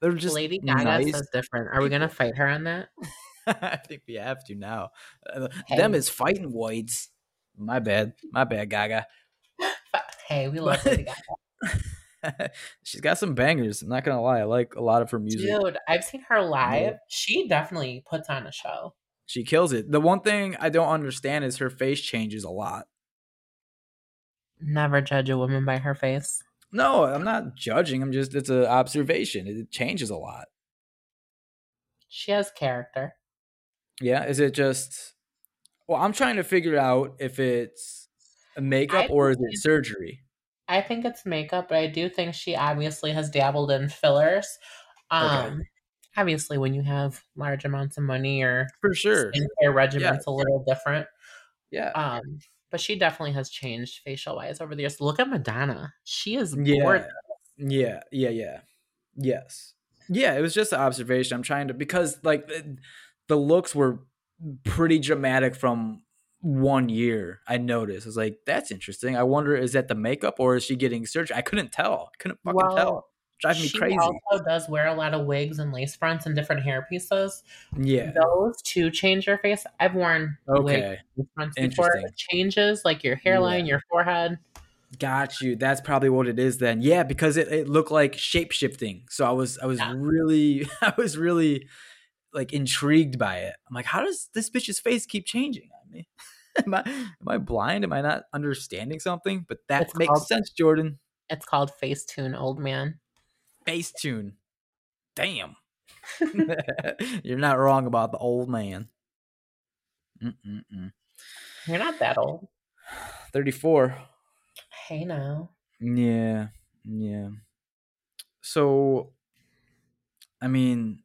They're just Lady Gaga nice says different. Are we gonna fight her on that? (laughs) I think we have to now. Uh, hey. Them is fighting whites. My bad. My bad, Gaga. (laughs) Hey, we love Lady Gaga. (laughs) She's got some bangers. I'm not gonna lie. I like a lot of her music. Dude, I've seen her live. Yeah. She definitely puts on a show. She kills it. The one thing I don't understand is her face changes a lot. Never judge a woman by her face. No, I'm not judging. I'm just it's an observation. It changes a lot. She has character. Yeah, is it just Well, I'm trying to figure out if it's a makeup or is it surgery? I think it's makeup, but I do think she obviously has dabbled in fillers. Um, okay. obviously, when you have large amounts of money or for sure, skincare regimen's yeah. a little different. Yeah. Um, but she definitely has changed facial wise over the years. Look at Madonna; she is yeah. gorgeous. Yeah, yeah, yeah, yes, yeah. It was just an observation. I'm trying to because like the, the looks were pretty dramatic from one year. I noticed. I was like, that's interesting. I wonder, is that the makeup or is she getting surgery? I couldn't tell. Couldn't fucking well, tell. Driving me crazy. She also does wear a lot of wigs and lace fronts and different hair pieces. Yeah. Those to change your face. I've worn okay. wigs fronts before. It changes like your hairline, yeah. your forehead. Got you. That's probably what it is then. Yeah, because it, it looked like shape shifting. So I was I was yeah. really (laughs) I was really like intrigued by it. I'm like, how does this bitch's face keep changing on me? (laughs) am I am I blind? Am I not understanding something? But that it's makes called, sense, Jorddann. It's called Facetune, old man. Facetune. Damn. (laughs) (laughs) You're not wrong about the old man. Mm-mm-mm. You're not that old. (sighs) 34. Hey now. Yeah. Yeah. So I mean,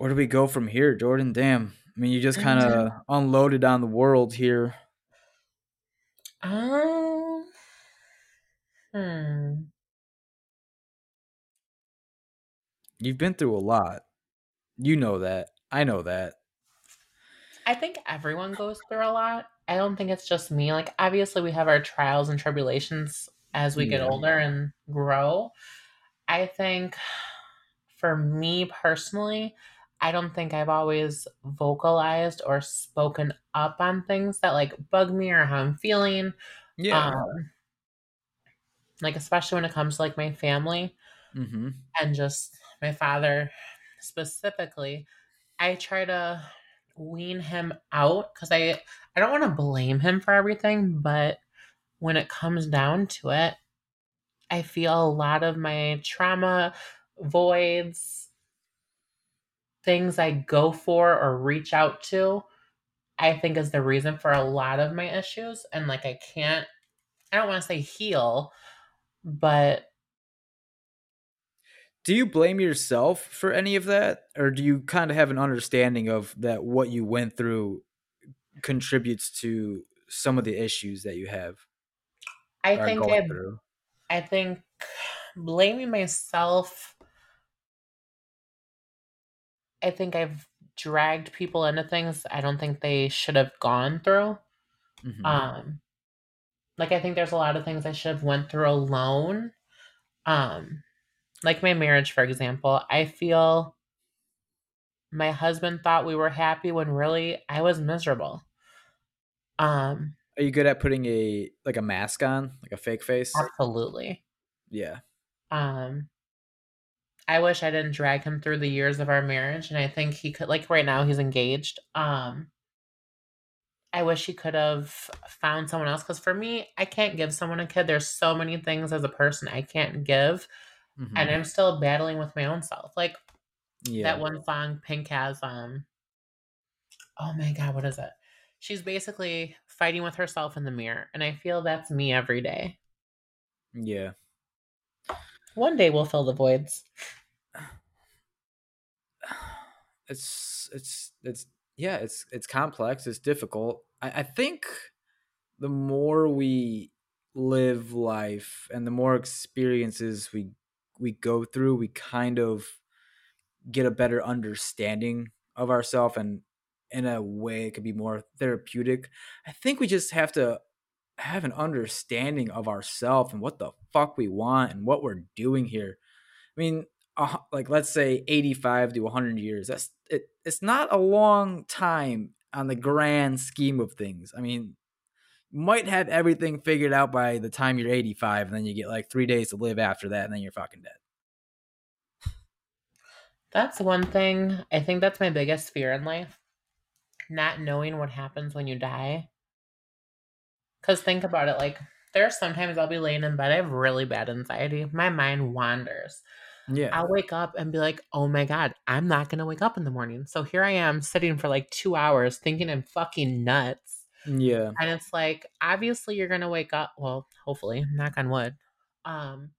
where do we go from here, Jorddann? Damn. I mean, you just kind of unloaded on the world here. Um, hmm. You've been through a lot. You know that. I know that. I think everyone goes through a lot. I don't think it's just me. Like, obviously, we have our trials and tribulations as we yeah. get older and grow. I think for me personally, I don't think I've always vocalized or spoken up on things that like bug me or how I'm feeling. Yeah. Um, like especially when it comes to like my family mm-hmm. and just my father specifically. I try to wean him out because I I don't want to blame him for everything, but when it comes down to it, I feel a lot of my trauma voids things I go for or reach out to, I think is the reason for a lot of my issues. And like, I can't, I don't want to say heal, but. Do you blame yourself for any of that? Or do you kind of have an understanding of that what you went through contributes to some of the issues that you have? I think I, I think blaming myself I think I've dragged people into things I don't think they should have gone through. Mm-hmm. Um like I think there's a lot of things I should have went through alone. Um like my marriage for example, I feel my husband thought we were happy when really I was miserable. Um Are you good at putting a like a mask on, like a fake face? Absolutely. Yeah. Um I wish I didn't drag him through the years of our marriage. And I think he could, like, right now he's engaged. Um, I wish he could have found someone else. Because for me, I can't give someone a kid. There's so many things as a person I can't give. Mm-hmm. And I'm still battling with my own self. Like yeah. that one song Pink has, um, oh my God, what is it? She's basically fighting with herself in the mirror. And I feel that's me every day. Yeah. One day we'll fill the voids it's it's it's yeah it's it's complex it's difficult. I, I think the more we live life and the more experiences we we go through we kind of get a better understanding of ourselves and in a way it could be more therapeutic. I think we just have to have an understanding of ourselves and what the fuck we want and what we're doing here. I mean like let's say 85 to 100 years that's it, it's not a long time on the grand scheme of things. I mean you might have everything figured out by the time you're 85 and then you get like three days to live after that and then you're fucking dead. That's one thing i think that's my biggest fear in life. Not knowing what happens when you die. Because think about it like there are sometimes i'll be laying in bed i have really bad anxiety. My mind wanders yeah. I'll wake up and be like, oh my God, I'm not going to wake up in the morning. So here I am sitting for like two hours thinking I'm fucking nuts. Yeah. And it's like, obviously you're going to wake up. Well, hopefully, knock on wood. Um,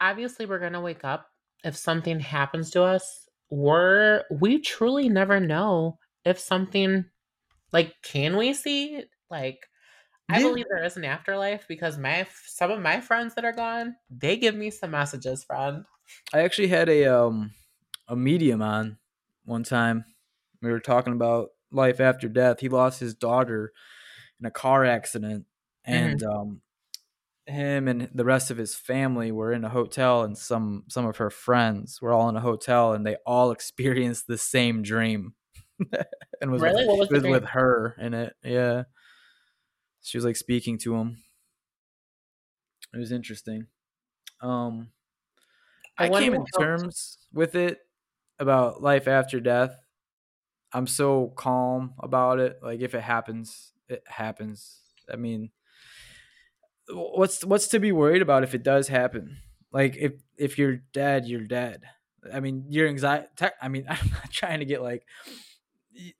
obviously we're going to wake up if something happens to us, we're we truly never know if something like can we see like I yeah. believe there is an afterlife because my some of my friends that are gone, they give me some messages, friend. I actually had a um a medium on one time. We were talking about life after death. He lost his daughter in a car accident, and mm-hmm. um, him and the rest of his family were in a hotel, and some some of her friends were all in a hotel, and they all (laughs) experienced the same dream. (laughs) and was really with, was, was with her in it. Yeah, she was like speaking to him. It was interesting. Um, I, I came in terms with it about life after death. I'm so calm about it. Like if it happens, it happens. I mean, what's what's to be worried about if it does happen? Like if if you're dead, you're dead. I mean, your anxiety. I mean, (laughs) I'm not trying to get like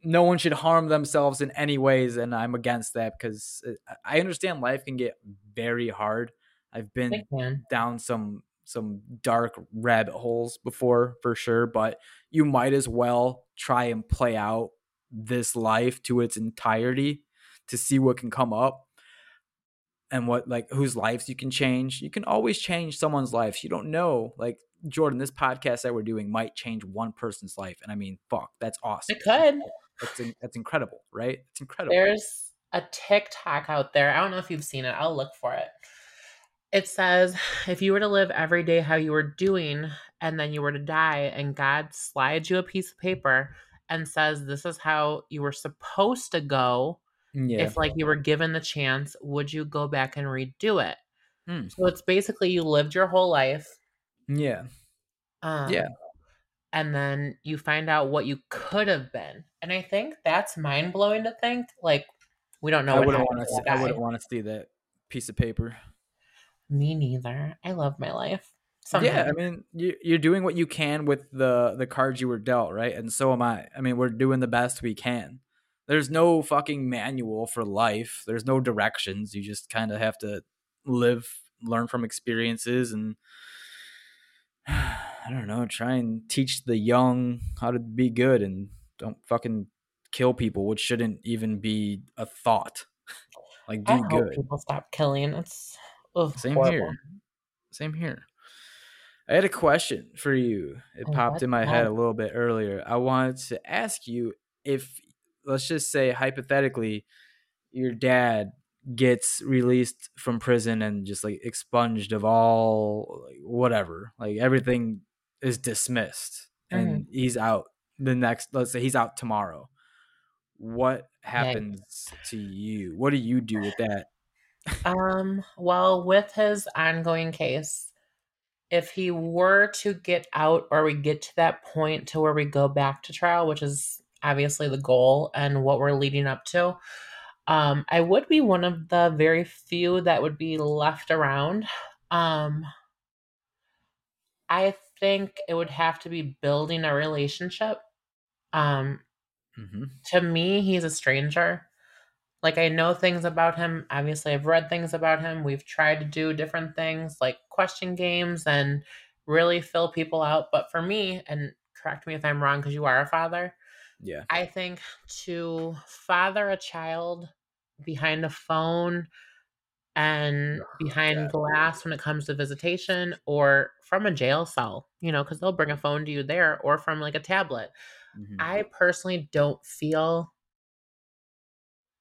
no one should harm themselves in any ways, and I'm against that because uh, I understand life can get very hard. I've been down some some dark rabbit holes before for sure, but you might as well try and play out this life to its entirety to see what can come up and what like whose lives you can change. You can always change someone's life. You don't know. Like Jorddann, this podcast that we're doing might change one person's life. And I mean, fuck, that's awesome. It could. That's that's incredible, right? It's incredible. There's a TikTok out there. I don't know if you've seen it. I'll look for it it says if you were to live every day how you were doing and then you were to die and God slides you a piece of paper and says this is how you were supposed to go yeah. if like you were given the chance would you go back and redo it hmm. so it's basically you lived your whole life yeah um, yeah and then you find out what you could have been and i think that's mind-blowing to think like we don't know i wouldn't want to i wouldn't want to see that piece of paper me neither. I love my life. Sometimes. Yeah, I mean, you're doing what you can with the the cards you were dealt, right? And so am I. I mean, we're doing the best we can. There's no fucking manual for life. There's no directions. You just kind of have to live, learn from experiences, and (sighs) I don't know, try and teach the young how to be good and don't fucking kill people, which shouldn't even be a thought. (laughs) Like do good. people stop killing. It's Ugh, Same horrible. here. Same here. I had a question for you. It oh, popped in my head a little bit earlier. I wanted to ask you if, let's just say, hypothetically, your dad gets released from prison and just like expunged of all like, whatever, like everything is dismissed and mm. he's out the next, let's say he's out tomorrow. What happens to you? What do you do with that um, well, with his ongoing case, if he were to get out or we get to that point to where we go back to trial, which is obviously the goal and what we're leading up to, um, I would be one of the very few that would be left around. Um, I think it would have to be building a relationship. Um, mm-hmm. To me, he's a stranger. Like I know things about him. Obviously, I've read things about him. We've tried to do different things like question games and really fill people out. But for me, and correct me if I'm wrong because you are a father. Yeah. I think to father a child behind a phone and behind yeah. glass when it comes to visitation or from a jail cell, you know, because they'll bring a phone to you there or from like a tablet. Mm-hmm. I personally don't feel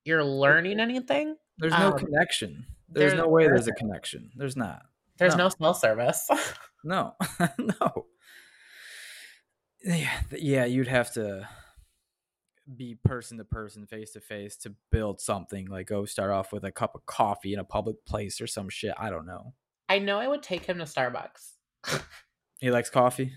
you're learning anything. There's no um, connection. There's, there's, no way there's a connection. There's not. There's no, no cell service. no, (laughs) no. Yeah, yeah, you'd have to be person to person, face to face to build something. Like go start off with a cup of coffee in a public place or some shit. I don't know. I know I would take him to Starbucks. (laughs) he likes coffee.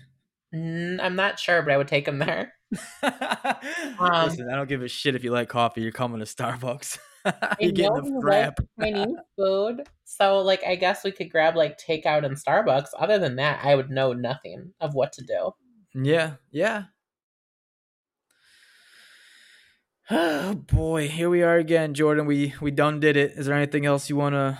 I'm not sure, but I would take him there. (laughs) um, Listen, I don't give a shit if you like coffee. You're coming to Starbucks. (laughs) you're getting a frap. Chinese food, so like I guess we could grab like takeout and Starbucks. Other than that, I would know nothing of what to do. Yeah, yeah. Oh (sighs) boy, here we are again, Jorddann. We we done did it. Is there anything else you want to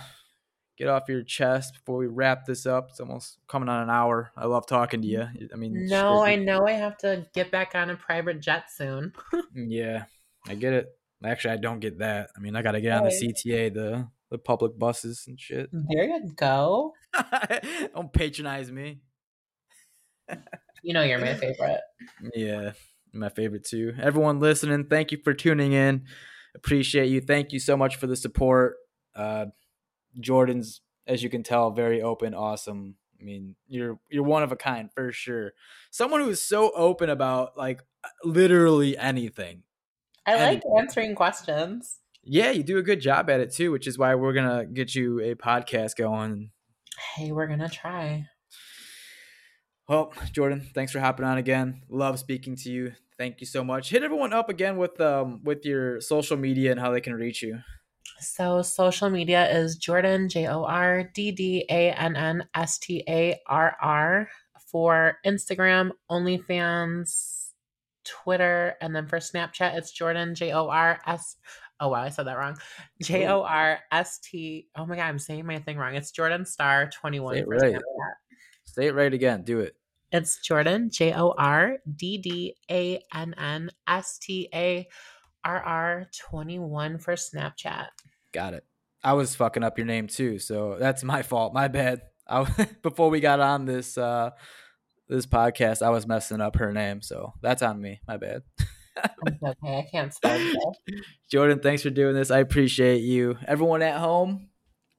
get off your chest before we wrap this up? It's almost coming on an hour. I love talking to you. I mean, no, I know I have to get back on a private jet soon. (laughs) Mm, yeah, I get it. Actually, I don't get that. I mean, I got to get on the CTA, the the public buses and shit. There you go. (laughs) don't patronize me. you know you're my (laughs) favorite. Yeah, my favorite too. Everyone listening, thank you for tuning in. Appreciate you. Thank you so much for the support. Uh, Jorddann's, as you can tell, very open, awesome. I mean, you're you're one of a kind for sure. Someone who is so open about like literally anything. I like answering questions. Yeah, you do a good job at it too, which is why we're gonna get you a podcast going. Hey, we're gonna try. Well, Jorddann, thanks for hopping on again. Love speaking to you. Thank you so much. Hit everyone up again with um with your social media and how they can reach you. So social media is Jorddann J O R D D A N N S T A R R for Instagram, OnlyFans, Twitter, and then for Snapchat it's Jorddann J O R S. Oh wow, I said that wrong. J O R S T. Oh my god, I'm saying my thing wrong. It's Jorddann Starr twenty one. Say it right. Say it right again. Do it. It's Jorddann, J O R D D A N N S T A R R 21 for Snapchat. Got it. I was fucking up your name too, so that's my fault. My bad. (laughs) I, before we got on this uh this podcast, I was messing up her name, so that's on me. My bad. (laughs) okay, I can't spell (laughs) Jorddann, thanks for doing this. I appreciate you. Everyone at home,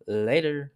later.